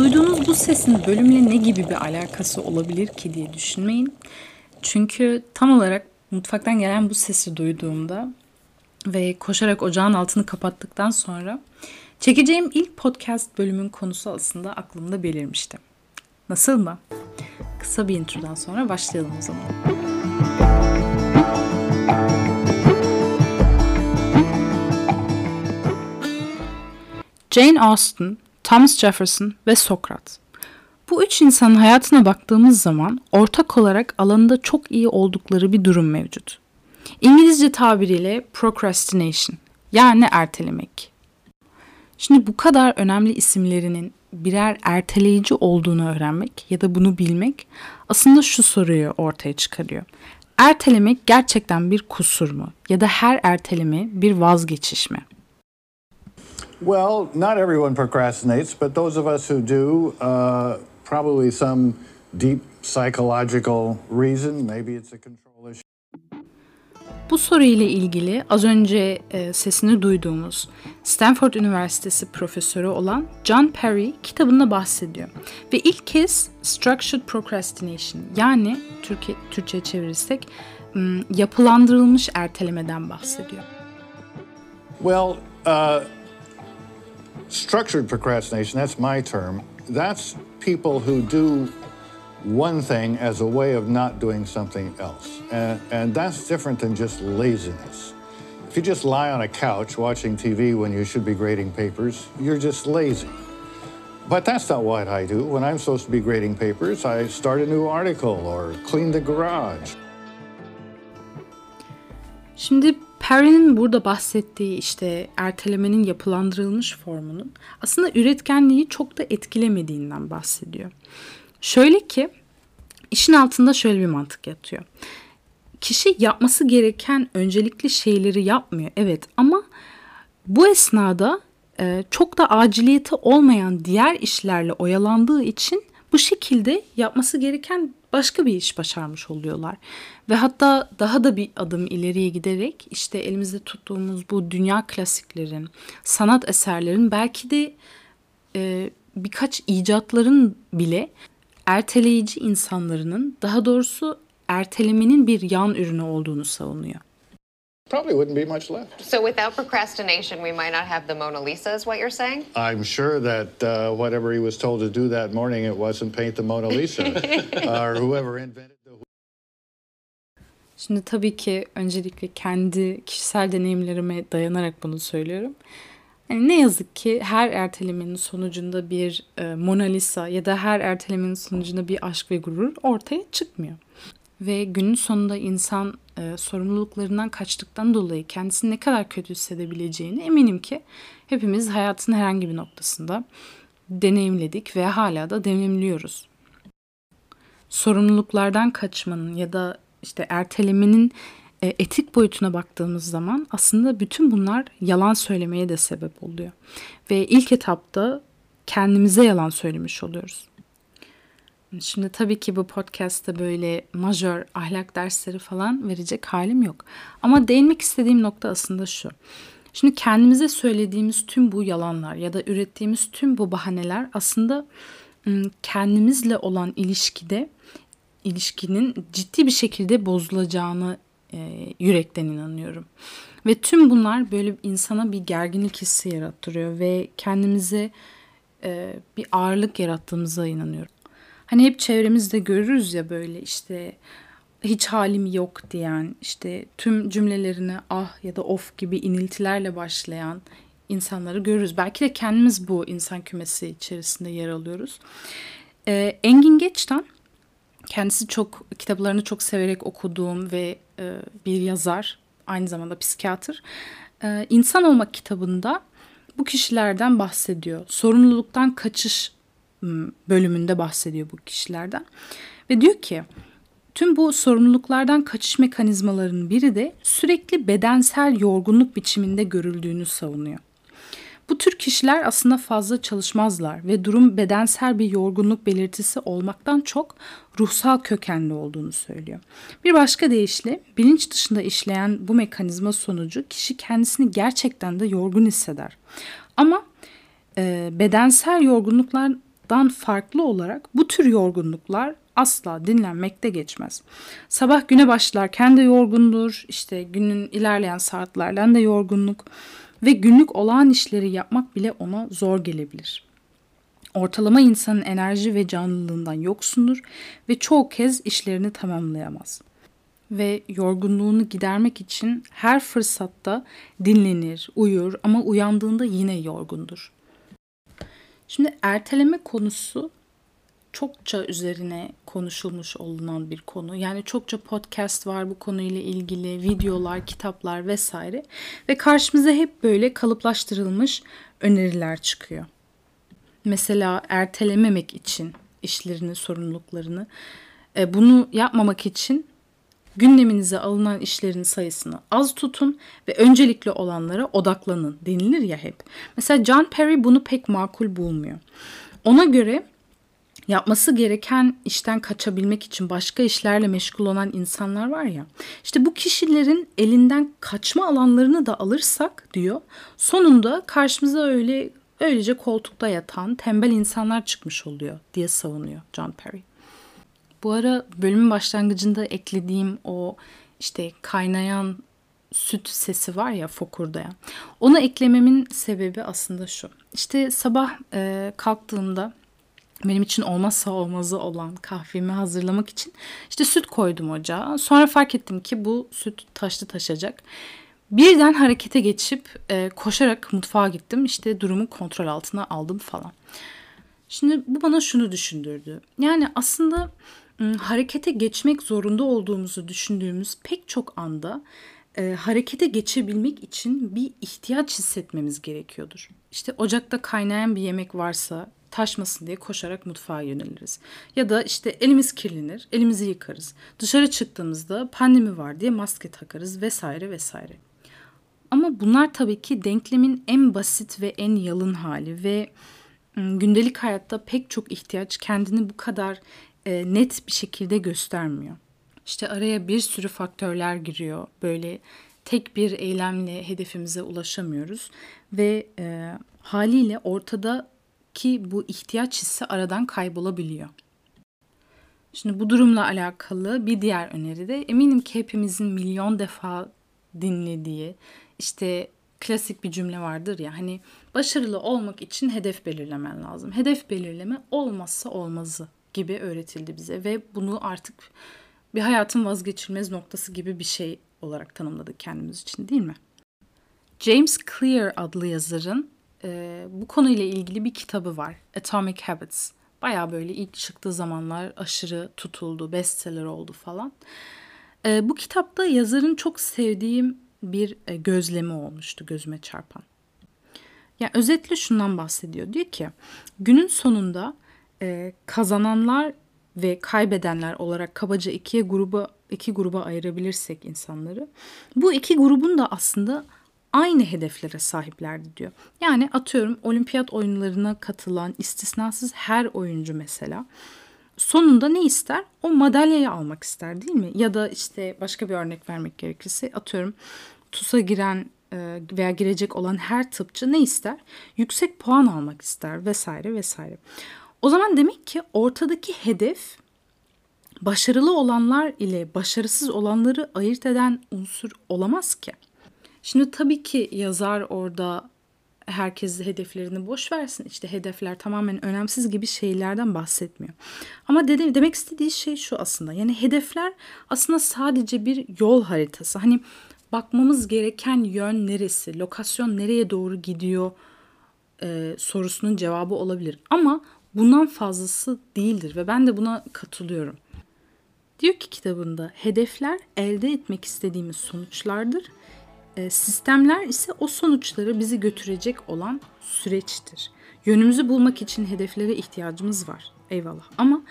duyduğunuz bu sesin bölümle ne gibi bir alakası olabilir ki diye düşünmeyin. Çünkü tam olarak mutfaktan gelen bu sesi duyduğumda ve koşarak ocağın altını kapattıktan sonra çekeceğim ilk podcast bölümün konusu aslında aklımda belirmişti. Nasıl mı? Kısa bir introdan sonra başlayalım o zaman. Jane Austen, Thomas Jefferson ve Sokrat. Bu üç insanın hayatına baktığımız zaman ortak olarak alanında çok iyi oldukları bir durum mevcut. İngilizce tabiriyle procrastination yani ertelemek. Şimdi bu kadar önemli isimlerinin birer erteleyici olduğunu öğrenmek ya da bunu bilmek aslında şu soruyu ortaya çıkarıyor. Ertelemek gerçekten bir kusur mu? Ya da her erteleme bir vazgeçiş mi? Well, not everyone procrastinates, but those of us who do, uh, probably some deep psychological reason. Maybe it's a control issue. Bu soru ile ilgili az önce e, sesini duyduğumuz Stanford Üniversitesi profesörü olan John Perry kitabında bahsediyor. Ve ilk kez Structured Procrastination yani Türkiye, Türkçe çevirirsek yapılandırılmış ertelemeden bahsediyor. Well, uh, structured procrastination, that's my term. That's people who do one thing as a way of not doing something else. And, and that's different than just laziness. If you just lie on a couch watching TV when you should be grading papers, you're just lazy. But that's not what I do. When I'm supposed to be grading papers, I start a new article or clean the garage. Şimdi Perry'nin burada bahsettiği işte ertelemenin yapılandırılmış formunun aslında üretkenliği çok da etkilemediğinden bahsediyor. Şöyle ki işin altında şöyle bir mantık yatıyor. Kişi yapması gereken öncelikli şeyleri yapmıyor evet ama bu esnada e, çok da aciliyeti olmayan diğer işlerle oyalandığı için bu şekilde yapması gereken başka bir iş başarmış oluyorlar. Ve hatta daha da bir adım ileriye giderek işte elimizde tuttuğumuz bu dünya klasiklerin, sanat eserlerin belki de e, birkaç icatların bile erteleyici insanlarının daha doğrusu ertelemenin bir yan ürünü olduğunu savunuyor. Probably wouldn't be much left. So without procrastination, we might not have the Mona Lisa, is what you're saying? I'm sure that uh, whatever he was told to do that morning, it wasn't paint the Mona Lisa or whoever invented the. Şimdi tabii ki öncelikle kendi kişisel deneyimlerime dayanarak bunu söylüyorum. Yani ne yazık ki her ertelemenin sonucunda bir e, Mona Lisa ya da her ertelemenin sonucunda bir aşk ve gurur ortaya çıkmıyor. Ve günün sonunda insan e, sorumluluklarından kaçtıktan dolayı kendisini ne kadar kötü hissedebileceğini eminim ki hepimiz hayatın herhangi bir noktasında deneyimledik ve hala da deneyimliyoruz. Sorumluluklardan kaçmanın ya da işte ertelemenin e, etik boyutuna baktığımız zaman aslında bütün bunlar yalan söylemeye de sebep oluyor. Ve ilk etapta kendimize yalan söylemiş oluyoruz. Şimdi tabii ki bu podcast'ta böyle majör ahlak dersleri falan verecek halim yok. Ama değinmek istediğim nokta aslında şu. Şimdi kendimize söylediğimiz tüm bu yalanlar ya da ürettiğimiz tüm bu bahaneler aslında kendimizle olan ilişkide ilişkinin ciddi bir şekilde bozulacağını e, yürekten inanıyorum. Ve tüm bunlar böyle insana bir gerginlik hissi yarattırıyor ve kendimize e, bir ağırlık yarattığımıza inanıyorum. Hani hep çevremizde görürüz ya böyle işte hiç halim yok diyen, işte tüm cümlelerine ah ya da of gibi iniltilerle başlayan insanları görürüz. Belki de kendimiz bu insan kümesi içerisinde yer alıyoruz. Ee, Engin Geç'ten kendisi çok kitaplarını çok severek okuduğum ve e, bir yazar, aynı zamanda psikiyatr. E, İnsan Olmak kitabında bu kişilerden bahsediyor. Sorumluluktan kaçış bölümünde bahsediyor bu kişilerden. Ve diyor ki tüm bu sorumluluklardan kaçış mekanizmalarının biri de sürekli bedensel yorgunluk biçiminde görüldüğünü savunuyor. Bu tür kişiler aslında fazla çalışmazlar ve durum bedensel bir yorgunluk belirtisi olmaktan çok ruhsal kökenli olduğunu söylüyor. Bir başka deyişle bilinç dışında işleyen bu mekanizma sonucu kişi kendisini gerçekten de yorgun hisseder. Ama e, bedensel yorgunluklar hayattan farklı olarak bu tür yorgunluklar asla dinlenmekte geçmez. Sabah güne başlarken de yorgundur, işte günün ilerleyen saatlerden de yorgunluk ve günlük olağan işleri yapmak bile ona zor gelebilir. Ortalama insanın enerji ve canlılığından yoksundur ve çoğu kez işlerini tamamlayamaz. Ve yorgunluğunu gidermek için her fırsatta dinlenir, uyur ama uyandığında yine yorgundur. Şimdi erteleme konusu çokça üzerine konuşulmuş olunan bir konu. Yani çokça podcast var bu konuyla ilgili, videolar, kitaplar vesaire ve karşımıza hep böyle kalıplaştırılmış öneriler çıkıyor. Mesela ertelememek için işlerini, sorumluluklarını, e, bunu yapmamak için gündeminize alınan işlerin sayısını az tutun ve öncelikli olanlara odaklanın denilir ya hep. Mesela John Perry bunu pek makul bulmuyor. Ona göre yapması gereken işten kaçabilmek için başka işlerle meşgul olan insanlar var ya. İşte bu kişilerin elinden kaçma alanlarını da alırsak diyor. Sonunda karşımıza öyle öylece koltukta yatan tembel insanlar çıkmış oluyor diye savunuyor John Perry. Bu ara bölümün başlangıcında eklediğim o işte kaynayan süt sesi var ya fokurdayan. Onu eklememin sebebi aslında şu. İşte sabah e, kalktığımda benim için olmazsa olmazı olan kahvemi hazırlamak için işte süt koydum ocağa. Sonra fark ettim ki bu süt taşlı taşacak. Birden harekete geçip e, koşarak mutfağa gittim. İşte durumu kontrol altına aldım falan. Şimdi bu bana şunu düşündürdü. Yani aslında harekete geçmek zorunda olduğumuzu düşündüğümüz pek çok anda e, harekete geçebilmek için bir ihtiyaç hissetmemiz gerekiyordur. İşte ocakta kaynayan bir yemek varsa taşmasın diye koşarak mutfağa yöneliriz. Ya da işte elimiz kirlenir, elimizi yıkarız. Dışarı çıktığımızda pandemi var diye maske takarız vesaire vesaire. Ama bunlar tabii ki denklemin en basit ve en yalın hali ve gündelik hayatta pek çok ihtiyaç kendini bu kadar e, net bir şekilde göstermiyor. İşte araya bir sürü faktörler giriyor. Böyle tek bir eylemle hedefimize ulaşamıyoruz ve e, haliyle ortadaki bu ihtiyaç hissi aradan kaybolabiliyor. Şimdi bu durumla alakalı bir diğer öneri de eminim ki hepimizin milyon defa dinlediği işte klasik bir cümle vardır ya hani başarılı olmak için hedef belirlemen lazım. Hedef belirleme olmazsa olmazı gibi öğretildi bize ve bunu artık bir hayatın vazgeçilmez noktası gibi bir şey olarak tanımladık kendimiz için değil mi? James Clear adlı yazarın e, bu konuyla ilgili bir kitabı var. Atomic Habits. Baya böyle ilk çıktığı zamanlar aşırı tutuldu, bestseller oldu falan. E, bu kitapta yazarın çok sevdiğim bir e, gözlemi olmuştu gözüme çarpan. Yani özetle şundan bahsediyor. Diyor ki günün sonunda e, kazananlar ve kaybedenler olarak kabaca ikiye gruba iki gruba ayırabilirsek insanları bu iki grubun da aslında aynı hedeflere sahiplerdi diyor. Yani atıyorum olimpiyat oyunlarına katılan istisnasız her oyuncu mesela sonunda ne ister? O madalyayı almak ister değil mi? Ya da işte başka bir örnek vermek gerekirse atıyorum TUS'a giren e, veya girecek olan her tıpçı ne ister? Yüksek puan almak ister vesaire vesaire. O zaman demek ki ortadaki hedef başarılı olanlar ile başarısız olanları ayırt eden unsur olamaz ki. Şimdi tabii ki yazar orada herkes hedeflerini boş versin. İşte hedefler tamamen önemsiz gibi şeylerden bahsetmiyor. Ama dedi, demek istediği şey şu aslında. Yani hedefler aslında sadece bir yol haritası. Hani bakmamız gereken yön neresi, lokasyon nereye doğru gidiyor e, sorusunun cevabı olabilir. Ama bundan fazlası değildir ve ben de buna katılıyorum. Diyor ki kitabında hedefler elde etmek istediğimiz sonuçlardır. E, sistemler ise o sonuçları bizi götürecek olan süreçtir. Yönümüzü bulmak için hedeflere ihtiyacımız var. Eyvallah. Ama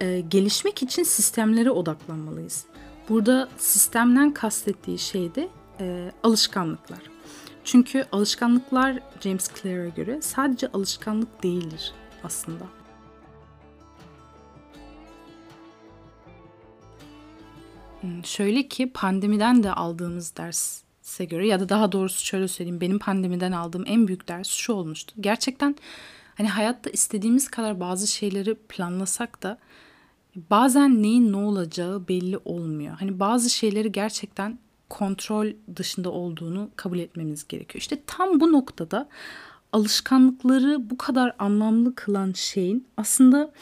e, gelişmek için sistemlere odaklanmalıyız. Burada sistemden kastettiği şey de e, alışkanlıklar. Çünkü alışkanlıklar James Clear'a göre sadece alışkanlık değildir aslında. Hmm, şöyle ki pandemiden de aldığımız derse göre ya da daha doğrusu şöyle söyleyeyim benim pandemiden aldığım en büyük ders şu olmuştu. Gerçekten Hani hayatta istediğimiz kadar bazı şeyleri planlasak da bazen neyin ne olacağı belli olmuyor. Hani bazı şeyleri gerçekten kontrol dışında olduğunu kabul etmemiz gerekiyor. İşte tam bu noktada alışkanlıkları bu kadar anlamlı kılan şeyin aslında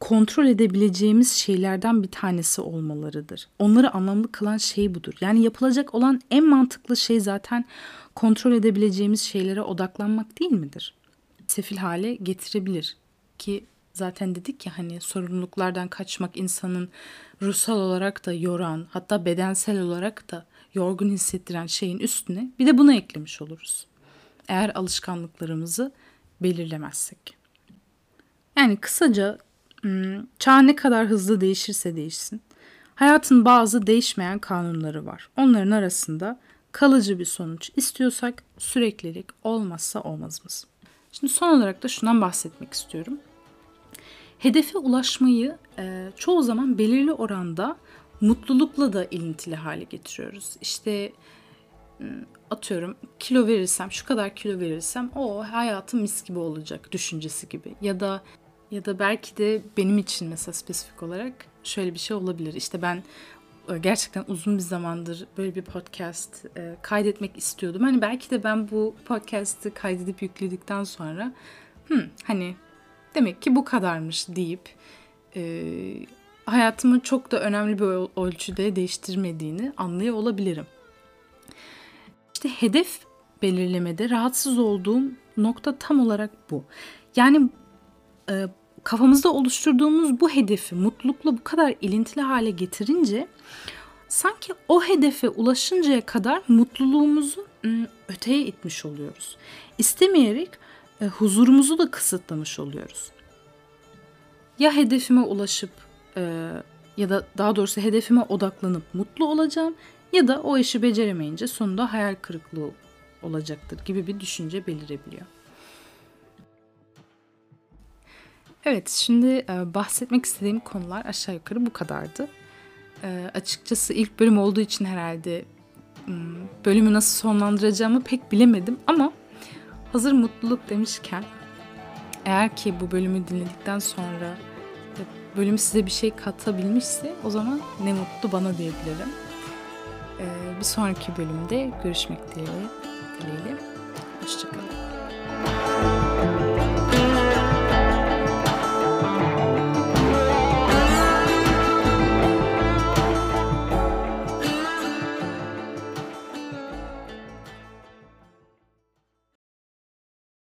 kontrol edebileceğimiz şeylerden bir tanesi olmalarıdır. Onları anlamlı kılan şey budur. Yani yapılacak olan en mantıklı şey zaten kontrol edebileceğimiz şeylere odaklanmak değil midir? Sefil hale getirebilir ki zaten dedik ya hani sorumluluklardan kaçmak insanın ruhsal olarak da yoran hatta bedensel olarak da yorgun hissettiren şeyin üstüne bir de bunu eklemiş oluruz. Eğer alışkanlıklarımızı belirlemezsek. Yani kısaca hmm, çağ ne kadar hızlı değişirse değişsin. Hayatın bazı değişmeyen kanunları var. Onların arasında kalıcı bir sonuç istiyorsak süreklilik olmazsa olmazımız. Şimdi son olarak da şundan bahsetmek istiyorum. Hedefe ulaşmayı e, çoğu zaman belirli oranda mutlulukla da ilintili hale getiriyoruz. İşte atıyorum kilo verirsem şu kadar kilo verirsem o hayatım mis gibi olacak düşüncesi gibi ya da ya da belki de benim için mesela spesifik olarak şöyle bir şey olabilir. İşte ben e, gerçekten uzun bir zamandır böyle bir podcast e, kaydetmek istiyordum. Hani belki de ben bu podcast'ı kaydedip yükledikten sonra hmm, hani demek ki bu kadarmış deyip e, hayatımı çok da önemli bir ölçüde değiştirmediğini anlıyor olabilirim. İşte hedef belirlemede rahatsız olduğum nokta tam olarak bu. Yani e, kafamızda oluşturduğumuz bu hedefi mutlulukla bu kadar ilintili hale getirince sanki o hedefe ulaşıncaya kadar mutluluğumuzu öteye itmiş oluyoruz. İstemeyerek e, huzurumuzu da kısıtlamış oluyoruz. Ya hedefime ulaşıp e, ya da daha doğrusu hedefime odaklanıp mutlu olacağım ya da o işi beceremeyince sonunda hayal kırıklığı olacaktır gibi bir düşünce belirebiliyor. Evet, şimdi e, bahsetmek istediğim konular aşağı yukarı bu kadardı. E, açıkçası ilk bölüm olduğu için herhalde bölümü nasıl sonlandıracağımı pek bilemedim ama hazır mutluluk demişken eğer ki bu bölümü dinledikten sonra bölüm size bir şey katabilmişse o zaman ne mutlu bana diyebilirim. Ee, bir sonraki bölümde görüşmek dileğiyle. Hoşçakalın.